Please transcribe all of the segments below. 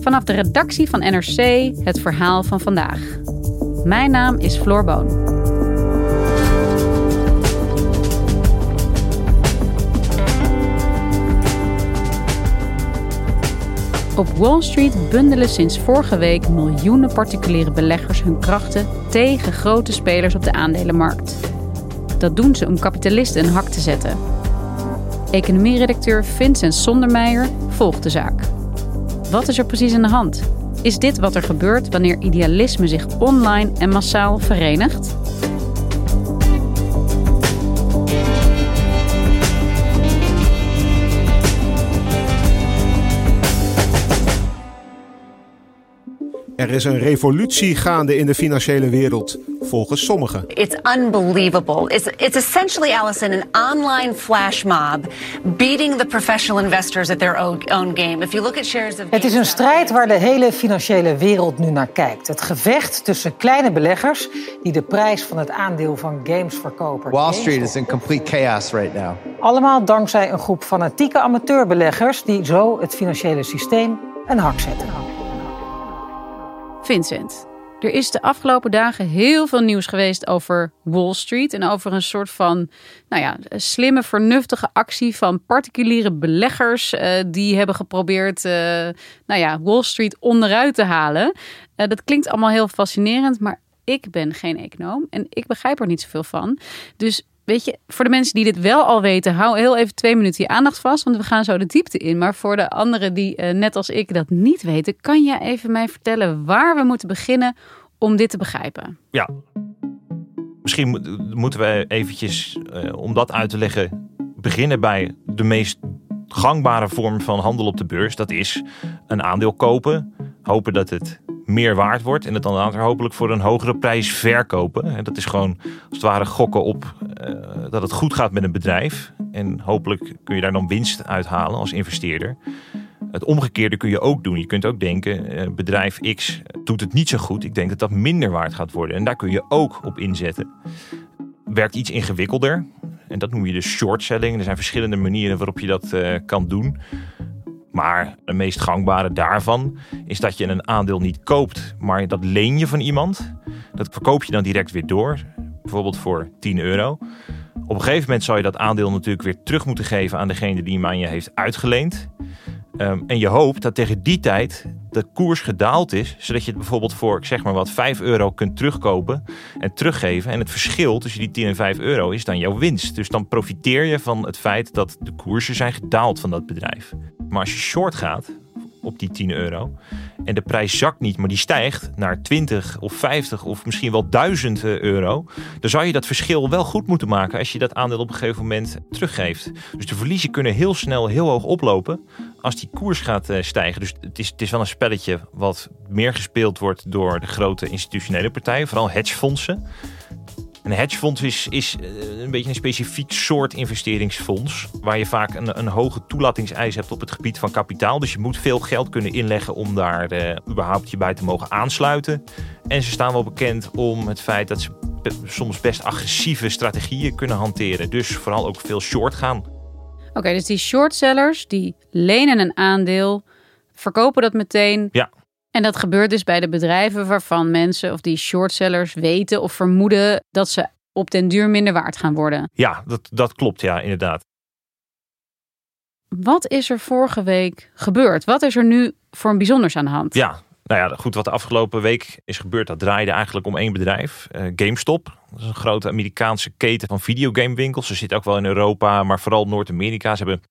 Vanaf de redactie van NRC het verhaal van vandaag. Mijn naam is Floor Boon. Op Wall Street bundelen sinds vorige week miljoenen particuliere beleggers hun krachten tegen grote spelers op de aandelenmarkt. Dat doen ze om kapitalisten een hak te zetten. Economieredacteur Vincent Sondermeijer volgt de zaak. Wat is er precies aan de hand? Is dit wat er gebeurt wanneer idealisme zich online en massaal verenigt? Er is een revolutie gaande in de financiële wereld, volgens sommigen. It's unbelievable. It's, it's essentially, Allison, an online flash mob beating the professional investors at their own, own game. If you look at shares of Het is een strijd waar de hele financiële wereld nu naar kijkt. Het gevecht tussen kleine beleggers die de prijs van het aandeel van games verkopen. Wall Street is in complete chaos right now. Allemaal dankzij een groep fanatieke amateurbeleggers die zo het financiële systeem een hak zetten. Vincent, er is de afgelopen dagen heel veel nieuws geweest over Wall Street en over een soort van, nou ja, slimme, vernuftige actie van particuliere beleggers uh, die hebben geprobeerd, uh, nou ja, Wall Street onderuit te halen. Uh, dat klinkt allemaal heel fascinerend, maar ik ben geen econoom en ik begrijp er niet zoveel van. Dus weet je, voor de mensen die dit wel al weten, hou heel even twee minuten je aandacht vast, want we gaan zo de diepte in. Maar voor de anderen die uh, net als ik dat niet weten, kan jij even mij vertellen waar we moeten beginnen om dit te begrijpen? Ja, misschien moeten we eventjes, uh, om dat uit te leggen, beginnen bij de meest gangbare vorm van handel op de beurs. Dat is een aandeel kopen, hopen dat het meer waard wordt en het dan later hopelijk voor een hogere prijs verkopen. En dat is gewoon als het ware gokken op uh, dat het goed gaat met een bedrijf. En hopelijk kun je daar dan winst uithalen als investeerder. Het omgekeerde kun je ook doen. Je kunt ook denken, uh, bedrijf X doet het niet zo goed. Ik denk dat dat minder waard gaat worden. En daar kun je ook op inzetten. Werkt iets ingewikkelder. En dat noem je dus short selling. Er zijn verschillende manieren waarop je dat uh, kan doen. Maar de meest gangbare daarvan is dat je een aandeel niet koopt, maar dat leen je van iemand. Dat verkoop je dan direct weer door, bijvoorbeeld voor 10 euro. Op een gegeven moment zal je dat aandeel natuurlijk weer terug moeten geven aan degene die hem aan je heeft uitgeleend. Um, en je hoopt dat tegen die tijd de koers gedaald is, zodat je het bijvoorbeeld voor, ik zeg maar wat, 5 euro kunt terugkopen en teruggeven. En het verschil tussen die 10 en 5 euro is dan jouw winst. Dus dan profiteer je van het feit dat de koersen zijn gedaald van dat bedrijf. Maar als je short gaat op die 10 euro en de prijs zakt niet, maar die stijgt naar 20 of 50 of misschien wel 1000 euro, dan zou je dat verschil wel goed moeten maken als je dat aandeel op een gegeven moment teruggeeft. Dus de verliezen kunnen heel snel heel hoog oplopen als die koers gaat stijgen. Dus het is, het is wel een spelletje wat meer gespeeld wordt door de grote institutionele partijen, vooral hedgefondsen. Een hedgefonds is, is een beetje een specifiek soort investeringsfonds. Waar je vaak een, een hoge toelatingseis hebt op het gebied van kapitaal. Dus je moet veel geld kunnen inleggen om daar uh, überhaupt je bij te mogen aansluiten. En ze staan wel bekend om het feit dat ze soms best agressieve strategieën kunnen hanteren. Dus vooral ook veel short gaan. Oké, okay, dus die shortsellers die lenen een aandeel, verkopen dat meteen. Ja. En dat gebeurt dus bij de bedrijven waarvan mensen of die shortsellers weten of vermoeden dat ze op den duur minder waard gaan worden. Ja, dat, dat klopt, ja, inderdaad. Wat is er vorige week gebeurd? Wat is er nu voor een bijzonders aan de hand. Ja, nou ja, goed, wat de afgelopen week is gebeurd, dat draaide eigenlijk om één bedrijf. Uh, GameStop. Dat is een grote Amerikaanse keten van videogamewinkels. Ze zitten ook wel in Europa, maar vooral Noord-Amerika. Ze hebben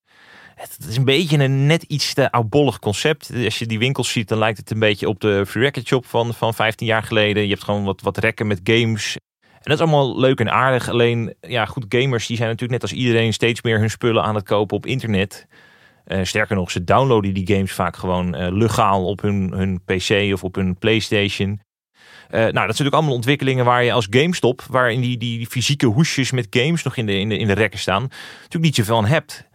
het is een beetje een net iets te oudbollig concept. Als je die winkels ziet, dan lijkt het een beetje op de Free Record Shop van, van 15 jaar geleden. Je hebt gewoon wat, wat rekken met games. En dat is allemaal leuk en aardig. Alleen, ja, goed, gamers die zijn natuurlijk net als iedereen steeds meer hun spullen aan het kopen op internet. Uh, sterker nog, ze downloaden die games vaak gewoon uh, legaal op hun, hun PC of op hun PlayStation. Uh, nou, dat zijn natuurlijk allemaal ontwikkelingen waar je als GameStop, waarin die, die fysieke hoesjes met games nog in de, in de, in de rekken staan, natuurlijk niet zoveel aan hebt.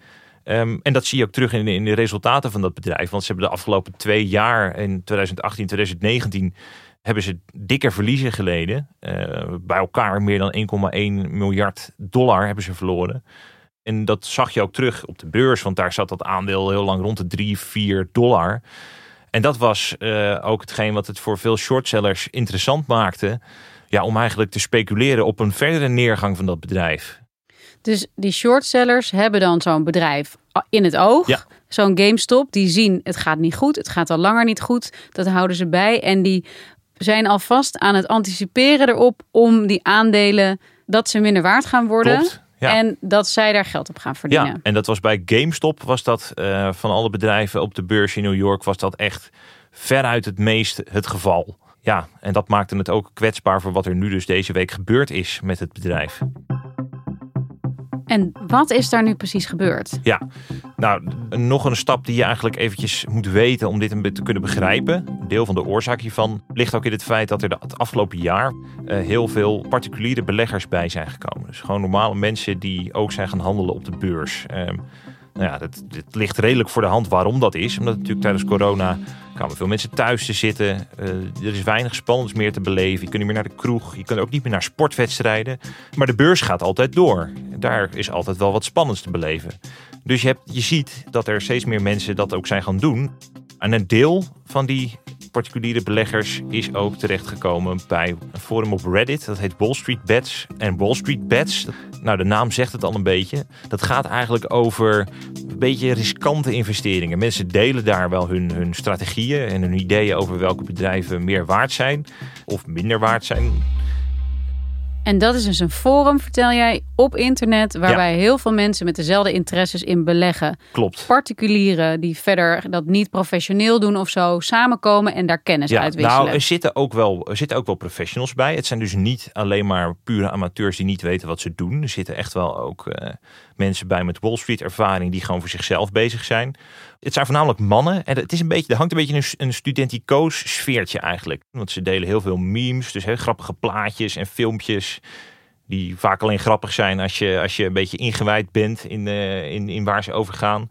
Um, en dat zie je ook terug in in de resultaten van dat bedrijf. Want ze hebben de afgelopen twee jaar, in 2018, 2019, hebben ze dikke verliezen geleden. bij elkaar meer dan 1,1 miljard dollar hebben ze verloren. En dat zag je ook terug op de beurs, want daar zat dat aandeel heel lang rond de 3, 4 dollar. En dat was uh, ook hetgeen wat het voor veel shortsellers interessant maakte. Ja, om eigenlijk te speculeren op een verdere neergang van dat bedrijf. Dus die shortsellers hebben dan zo'n bedrijf in het oog. Ja. Zo'n GameStop, die zien het gaat niet goed, het gaat al langer niet goed. Dat houden ze bij en die zijn alvast aan het anticiperen erop om die aandelen dat ze minder waard gaan worden. Klopt. Ja. En dat zij daar geld op gaan verdienen. Ja, en dat was bij GameStop, was dat uh, van alle bedrijven op de beurs in New York, was dat echt veruit het meest het geval. Ja, en dat maakte het ook kwetsbaar voor wat er nu dus deze week gebeurd is met het bedrijf. En wat is daar nu precies gebeurd? Ja, nou, nog een stap die je eigenlijk eventjes moet weten om dit een beetje te kunnen begrijpen. Deel van de oorzaak hiervan ligt ook in het feit dat er het afgelopen jaar uh, heel veel particuliere beleggers bij zijn gekomen. Dus gewoon normale mensen die ook zijn gaan handelen op de beurs. Um, nou ja, dat, ligt redelijk voor de hand waarom dat is. Omdat natuurlijk tijdens corona kwamen veel mensen thuis te zitten. Uh, er is weinig spannends meer te beleven. Je kunt niet meer naar de kroeg. Je kunt ook niet meer naar sportwedstrijden. Maar de beurs gaat altijd door. Daar is altijd wel wat spannends te beleven. Dus je, hebt, je ziet dat er steeds meer mensen dat ook zijn gaan doen. En een deel van die particuliere beleggers is ook terechtgekomen bij een forum op Reddit. Dat heet Wall Street Bets. En Wall Street Bets, nou de naam zegt het al een beetje. Dat gaat eigenlijk over een beetje riskante investeringen. Mensen delen daar wel hun, hun strategieën en hun ideeën over welke bedrijven meer waard zijn of minder waard zijn. En dat is dus een forum, vertel jij, op internet, waarbij heel veel mensen met dezelfde interesses in beleggen. Klopt. Particulieren die verder dat niet professioneel doen of zo, samenkomen en daar kennis ja, uitwisselen. Nou, er zitten, ook wel, er zitten ook wel professionals bij. Het zijn dus niet alleen maar pure amateurs die niet weten wat ze doen. Er zitten echt wel ook uh, mensen bij met Wall Street ervaring die gewoon voor zichzelf bezig zijn. Het zijn voornamelijk mannen. En het is een beetje, er hangt een beetje een, een studenticoos sfeertje eigenlijk. Want ze delen heel veel memes, dus heel grappige plaatjes en filmpjes. Die vaak alleen grappig zijn als je, als je een beetje ingewijd bent in, uh, in, in waar ze over gaan.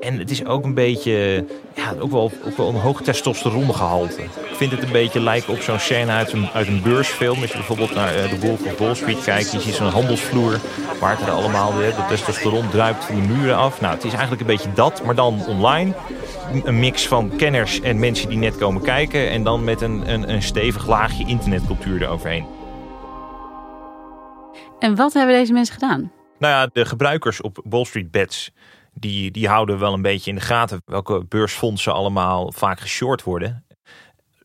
En het is ook een beetje, ja, ook wel, ook wel een hoog testosterongehalte. Ik vind het een beetje lijken op zo'n scène uit een, uit een beursfilm. Als je bijvoorbeeld naar uh, The Wolf of Wall Street kijkt, je ziet zo'n handelsvloer waar het er allemaal de, de testosteron druipt van de muren af. Nou, het is eigenlijk een beetje dat, maar dan online. Een mix van kenners en mensen die net komen kijken. En dan met een, een, een stevig laagje internetcultuur eroverheen. En wat hebben deze mensen gedaan? Nou ja, de gebruikers op Wall Street Bets die, die houden wel een beetje in de gaten welke beursfondsen allemaal vaak geshort worden.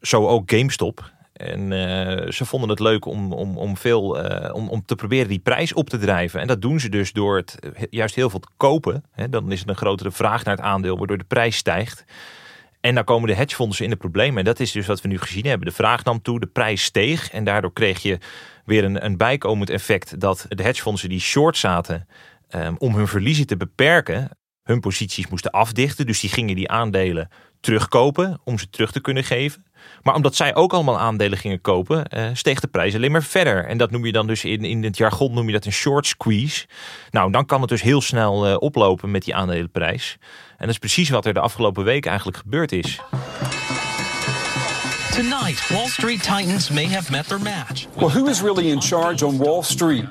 Zo ook GameStop. En uh, ze vonden het leuk om, om, om, veel, uh, om, om te proberen die prijs op te drijven. En dat doen ze dus door het juist heel veel te kopen. Dan is het een grotere vraag naar het aandeel, waardoor de prijs stijgt. En dan komen de hedgefondsen in de problemen. En dat is dus wat we nu gezien hebben. De vraag nam toe, de prijs steeg. En daardoor kreeg je weer een, een bijkomend effect dat de hedgefondsen die short zaten. Um, om hun verliezen te beperken, hun posities moesten afdichten. Dus die gingen die aandelen terugkopen om ze terug te kunnen geven. Maar omdat zij ook allemaal aandelen gingen kopen, uh, steeg de prijs alleen maar verder. En dat noem je dan dus in, in het jargon noem je dat een short squeeze. Nou, dan kan het dus heel snel uh, oplopen met die aandelenprijs. En dat is precies wat er de afgelopen week eigenlijk gebeurd is. Tonight, Wall Street Titans may have met their match. Well, who is really in charge on Wall Street?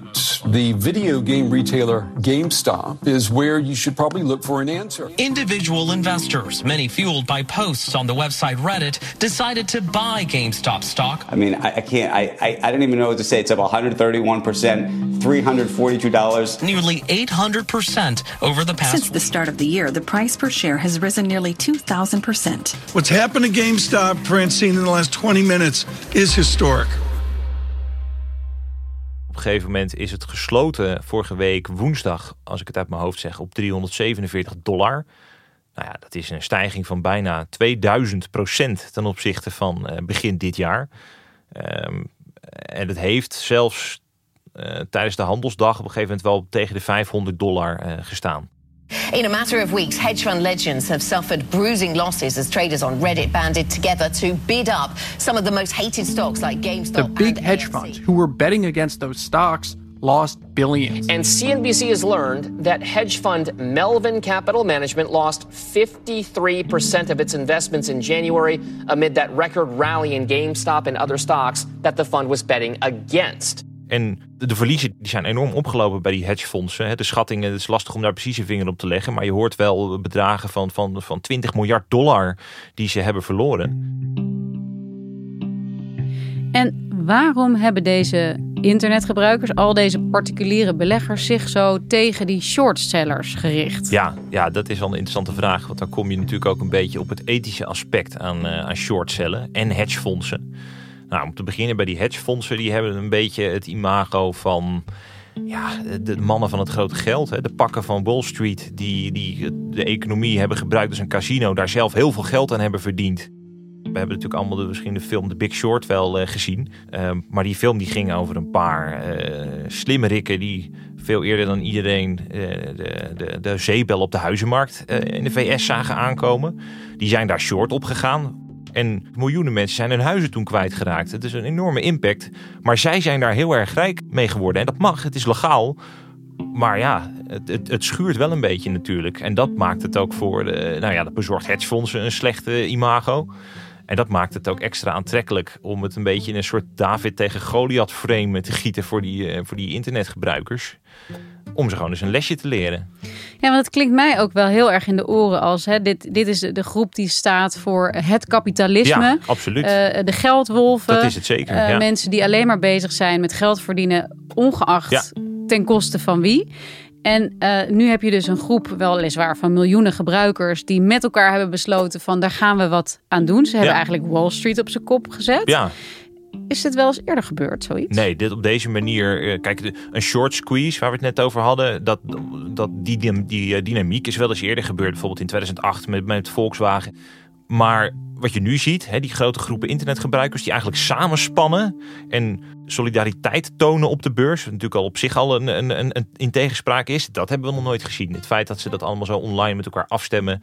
The video game retailer GameStop is where you should probably look for an answer. Individual investors, many fueled by posts on the website Reddit, decided to buy GameStop stock. I mean, I, I can't, I, I, I don't even know what to say. It's up 131%, $342. Nearly 800% over the past. Since the start of the year, the price per share has risen nearly 2,000%. What's happened to GameStop, Francine, in the last 20 minutes is historic. Op een gegeven moment is het gesloten vorige week woensdag, als ik het uit mijn hoofd zeg, op 347 dollar. Nou ja, dat is een stijging van bijna 2000 procent ten opzichte van uh, begin dit jaar. Um, en het heeft zelfs tijdens de handelsdag op een gegeven moment wel tegen de 500 dollar uh, gestaan. In a matter of weeks, hedge fund legends have suffered bruising losses as traders on Reddit banded together to bid up some of the most hated stocks like GameStop. The big hedge funds who were betting against those stocks lost billions. And CNBC has learned that hedge fund Melvin Capital Management lost 53% of its investments in January amid that record rally in GameStop and other stocks that the fund was betting against. En de verliezen die zijn enorm opgelopen bij die hedgefondsen. De schattingen, het is lastig om daar precies een vinger op te leggen. Maar je hoort wel bedragen van, van, van 20 miljard dollar die ze hebben verloren. En waarom hebben deze internetgebruikers, al deze particuliere beleggers, zich zo tegen die shortsellers gericht? Ja, ja, dat is wel een interessante vraag. Want dan kom je natuurlijk ook een beetje op het ethische aspect aan, uh, aan shortcellen en hedgefondsen. Nou, om te beginnen bij die hedgefondsen, die hebben een beetje het imago van ja, de mannen van het grote geld. Hè. De pakken van Wall Street, die, die de economie hebben gebruikt als een casino, daar zelf heel veel geld aan hebben verdiend. We hebben natuurlijk allemaal de, misschien de film The Big Short wel uh, gezien. Uh, maar die film die ging over een paar uh, slimme rikken die veel eerder dan iedereen de, de, de zeebel op de huizenmarkt in de VS zagen aankomen. Die zijn daar short op gegaan. En miljoenen mensen zijn hun huizen toen kwijtgeraakt. Het is een enorme impact. Maar zij zijn daar heel erg rijk mee geworden. En dat mag, het is legaal. Maar ja, het, het, schuurt wel een beetje natuurlijk. En dat maakt het ook voor de, nou ja, de bezorgd hedgefondsen een slechte imago. En dat maakt het ook extra aantrekkelijk om het een beetje in een soort David tegen Goliath frame te gieten voor die, voor die internetgebruikers om ze gewoon eens een lesje te leren. Ja, want het klinkt mij ook wel heel erg in de oren als hè, dit, dit is de groep die staat voor het kapitalisme. Ja, absoluut. Uh, de geldwolven. Dat is het zeker. Uh, ja. Mensen die alleen maar bezig zijn met geld verdienen, ongeacht ja. ten koste van wie. En uh, nu heb je dus een groep, weliswaar van miljoenen gebruikers, die met elkaar hebben besloten van daar gaan we wat aan doen. Ze hebben eigenlijk Wall Street op zijn kop gezet. Ja. Is dit wel eens eerder gebeurd, zoiets? Nee, dit op deze manier. Kijk, een short squeeze, waar we het net over hadden, dat, dat die, die, die dynamiek is wel eens eerder gebeurd. Bijvoorbeeld in 2008 met, met Volkswagen. Maar wat je nu ziet, hè, die grote groepen internetgebruikers die eigenlijk samenspannen en solidariteit tonen op de beurs, wat natuurlijk al op zich al een, een, een, in tegenspraak is, dat hebben we nog nooit gezien. Het feit dat ze dat allemaal zo online met elkaar afstemmen.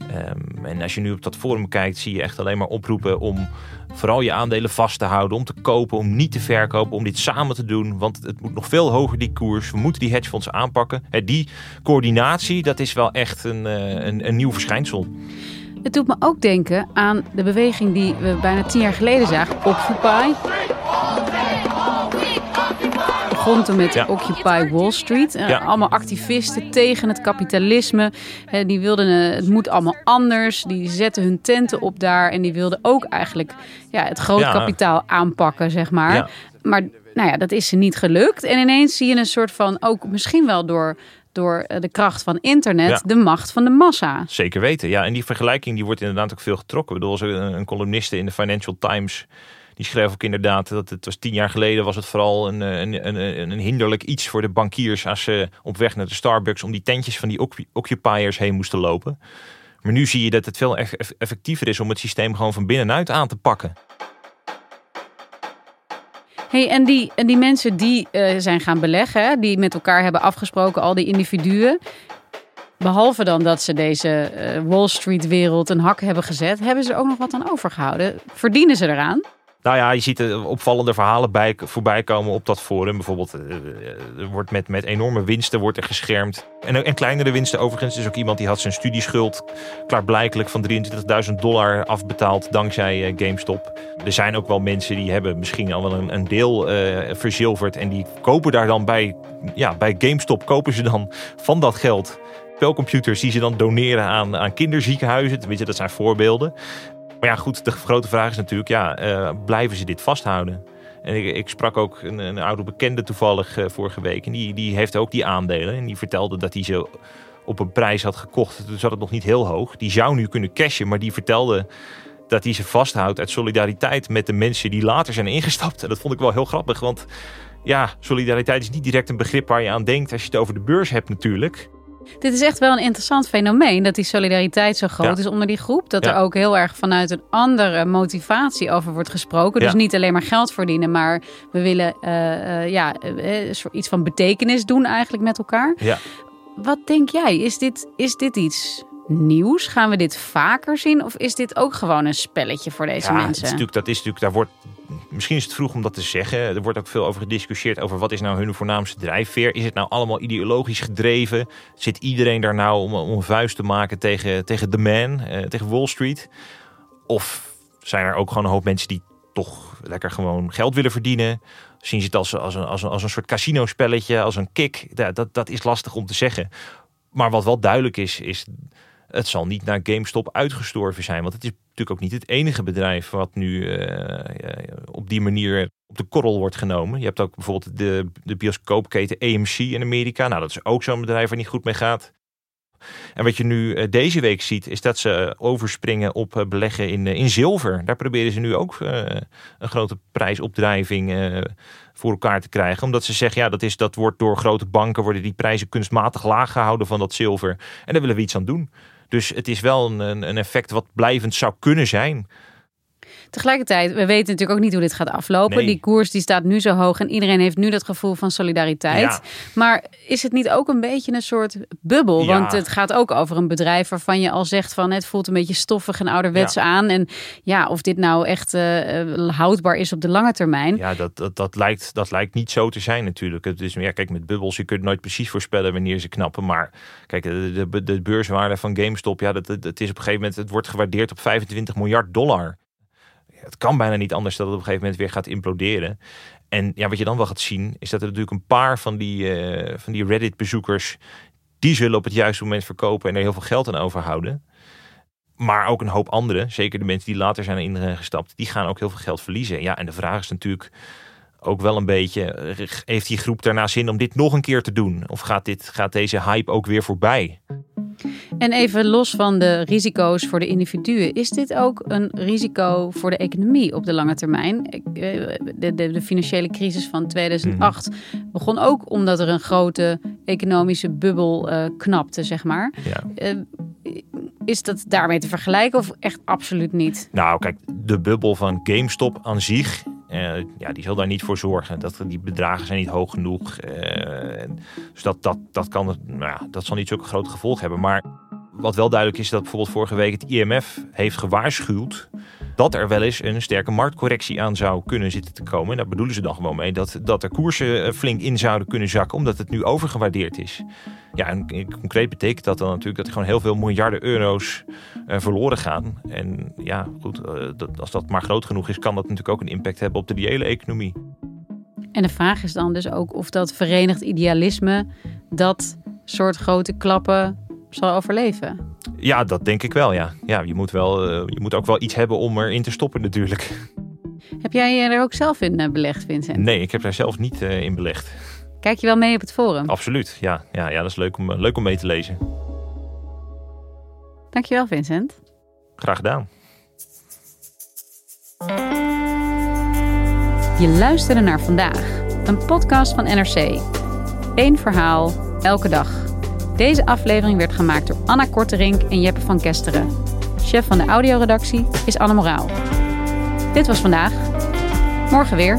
Um, en als je nu op dat forum kijkt, zie je echt alleen maar oproepen om vooral je aandelen vast te houden, om te kopen, om niet te verkopen, om dit samen te doen. Want het moet nog veel hoger, die koers. We moeten die hedgefondsen aanpakken. Die coördinatie, dat is wel echt een, een, een nieuw verschijnsel. Het doet me ook denken aan de beweging die we bijna tien jaar geleden zagen, Occupy. Begon toen met ja. Occupy Wall Street. Ja. Allemaal activisten tegen het kapitalisme. Die wilden, het moet allemaal anders. Die zetten hun tenten op daar. En die wilden ook eigenlijk ja, het groot kapitaal aanpakken, zeg maar. Maar nou ja, dat is ze niet gelukt. En ineens zie je een soort van, ook misschien wel door door de kracht van internet ja. de macht van de massa. Zeker weten, ja. En die vergelijking die wordt inderdaad ook veel getrokken. Ik bedoel, een, een columniste in de Financial Times... die schreef ook inderdaad dat het was tien jaar geleden... was het vooral een, een, een, een hinderlijk iets voor de bankiers... als ze op weg naar de Starbucks... om die tentjes van die occupiers heen moesten lopen. Maar nu zie je dat het veel effectiever is... om het systeem gewoon van binnenuit aan te pakken. Hey, en, die, en die mensen die uh, zijn gaan beleggen, die met elkaar hebben afgesproken, al die individuen. Behalve dan dat ze deze uh, Wall Street wereld een hak hebben gezet, hebben ze ook nog wat aan overgehouden. Verdienen ze eraan? Nou ja, je ziet er opvallende verhalen bij, voorbij komen op dat forum. Bijvoorbeeld, eh, er wordt met, met enorme winsten wordt er geschermd. En, en kleinere winsten overigens. Er is ook iemand die had zijn studieschuld klaarblijkelijk van 23.000 dollar afbetaald dankzij GameStop. Er zijn ook wel mensen die hebben misschien al wel een, een deel uh, verzilverd. En die kopen daar dan bij, ja, bij GameStop kopen ze dan van dat geld spelcomputers die ze dan doneren aan, aan kinderziekenhuizen. Dat zijn voorbeelden. Maar ja, goed, de grote vraag is natuurlijk, ja, uh, blijven ze dit vasthouden? En ik, ik sprak ook een, een, oude bekende toevallig uh, vorige week. En die, die heeft ook die aandelen. En die vertelde dat hij ze op een prijs had gekocht. Toen zat het nog niet heel hoog. Die zou nu kunnen cashen, maar die vertelde dat hij ze vasthoudt uit solidariteit met de mensen die later zijn ingestapt. En dat vond ik wel heel grappig, want ja, solidariteit is niet direct een begrip waar je aan denkt als je het over de beurs hebt natuurlijk. Dit is echt wel een interessant fenomeen dat die solidariteit zo groot ja. is onder die groep. Dat ja. er ook heel erg vanuit een andere motivatie over wordt gesproken. Dus ja. niet alleen maar geld verdienen, maar we willen uh, uh, ja, uh, iets van betekenis doen eigenlijk met elkaar. Wat denk jij? Is dit, is dit iets nieuws? Gaan we dit vaker zien? Of is dit ook gewoon een spelletje voor deze mensen? Is natuurlijk, dat is natuurlijk, daar wordt, misschien is het vroeg om dat te zeggen. Er wordt ook veel over gediscussieerd over wat is nou hun voornaamste drijfveer. Is het nou allemaal ideologisch gedreven? Zit iedereen daar nou om, om een vuist te maken tegen, tegen the man, eh, tegen Wall Street? Of zijn er ook gewoon een hoop mensen die toch lekker gewoon geld willen verdienen? Zien ze het als, als, een, als, een, als een soort casino spelletje, als een kick? Ja, dat, dat is lastig om te zeggen. Maar wat wel duidelijk is, is het zal niet naar GameStop uitgestorven zijn. Want het is natuurlijk ook niet het enige bedrijf wat nu uh, op die manier op de korrel wordt genomen. Je hebt ook bijvoorbeeld de, de bioscoopketen AMC in Amerika. Nou, dat is ook zo'n bedrijf waar niet goed mee gaat. En wat je nu uh, deze week ziet, is dat ze overspringen op beleggen in, in zilver. Daar proberen ze nu ook een grote prijsopdrijving voor elkaar te krijgen. Omdat ze zeggen, ja, dat, is, dat wordt door grote banken, worden die prijzen kunstmatig laag gehouden van dat zilver. En daar willen we iets aan doen. Dus het is wel een, een effect wat blijvend zou kunnen zijn. Tegelijkertijd, we weten natuurlijk ook niet hoe dit gaat aflopen. Nee. Die koers die staat nu zo hoog en iedereen heeft nu dat gevoel van solidariteit. Ja. Maar is het niet ook een beetje een soort bubbel? Ja. Want het gaat ook over een bedrijf waarvan je al zegt van het voelt een beetje stoffig en ouderwets ja. aan. En ja, of dit nou echt uh, houdbaar is op de lange termijn. Ja, dat, dat, dat, lijkt, dat lijkt niet zo te zijn natuurlijk. Het is, ja, kijk, met bubbels, je kunt nooit precies voorspellen wanneer ze knappen. Maar kijk, de, de, de beurswaarde van GameStop, ja, dat, dat is op een gegeven moment, het wordt gewaardeerd op 25 miljard dollar het kan bijna niet anders dat het op een gegeven moment weer gaat imploderen. En ja, wat je dan wel gaat zien, is dat er natuurlijk een paar van die, uh, van die Reddit-bezoekers, die zullen op het juiste moment verkopen en er heel veel geld aan overhouden. Maar ook een hoop anderen, zeker de mensen die later zijn ingestapt, die gaan ook heel veel geld verliezen. Ja, en de vraag is natuurlijk ook wel een beetje, heeft die groep daarna zin om dit nog een keer te doen? Of gaat, dit, gaat deze hype ook weer voorbij? En even los van de risico's voor de individuen, is dit ook een risico voor de economie op de lange termijn? Eh, de, de, de financiële crisis van 2008 mm. begon ook omdat er een grote economische bubbel uh, knapte, zeg maar. Ja. Uh, is dat daarmee te vergelijken of echt absoluut niet? Nou, kijk, de bubbel van GameStop aan zich uh, ja, die zal daar niet voor zorgen. Dat, die bedragen zijn niet hoog genoeg. Uh, dus dat, dat, dat, kan, nou ja, dat zal niet zo'n groot gevolg hebben. Maar wat wel duidelijk is, dat bijvoorbeeld vorige week het IMF heeft gewaarschuwd dat er wel eens een sterke marktcorrectie aan zou kunnen zitten te komen. En daar bedoelen ze dan gewoon mee dat, dat er koersen eh, flink in zouden kunnen zakken, omdat het nu overgewaardeerd is. Ja, en concreet betekent dat dan natuurlijk dat er gewoon heel veel miljarden euro's uh, verloren gaan. En ja, goed, dat, als dat maar groot genoeg is, kan dat natuurlijk ook een impact hebben op de reële economie. En de vraag is dan dus ook of dat verenigd idealisme dat soort grote klappen zal overleven. Ja, dat denk ik wel, ja. ja je, moet wel uh, je moet ook wel iets hebben om erin te stoppen natuurlijk. Heb jij er ook zelf in belegd, Vincent? Nee, ik heb daar zelf niet uh, in belegd. Kijk je wel mee op het forum? Absoluut, ja. Ja, ja dat is leuk om, leuk om mee te lezen. Dankjewel, Vincent. Graag gedaan. Je luisterde naar vandaag, een podcast van NRC. Eén verhaal, elke dag. Deze aflevering werd gemaakt door Anna Korterink en Jeppe van Kesteren. Chef van de audioredactie is Anne Moraal. Dit was vandaag. Morgen weer.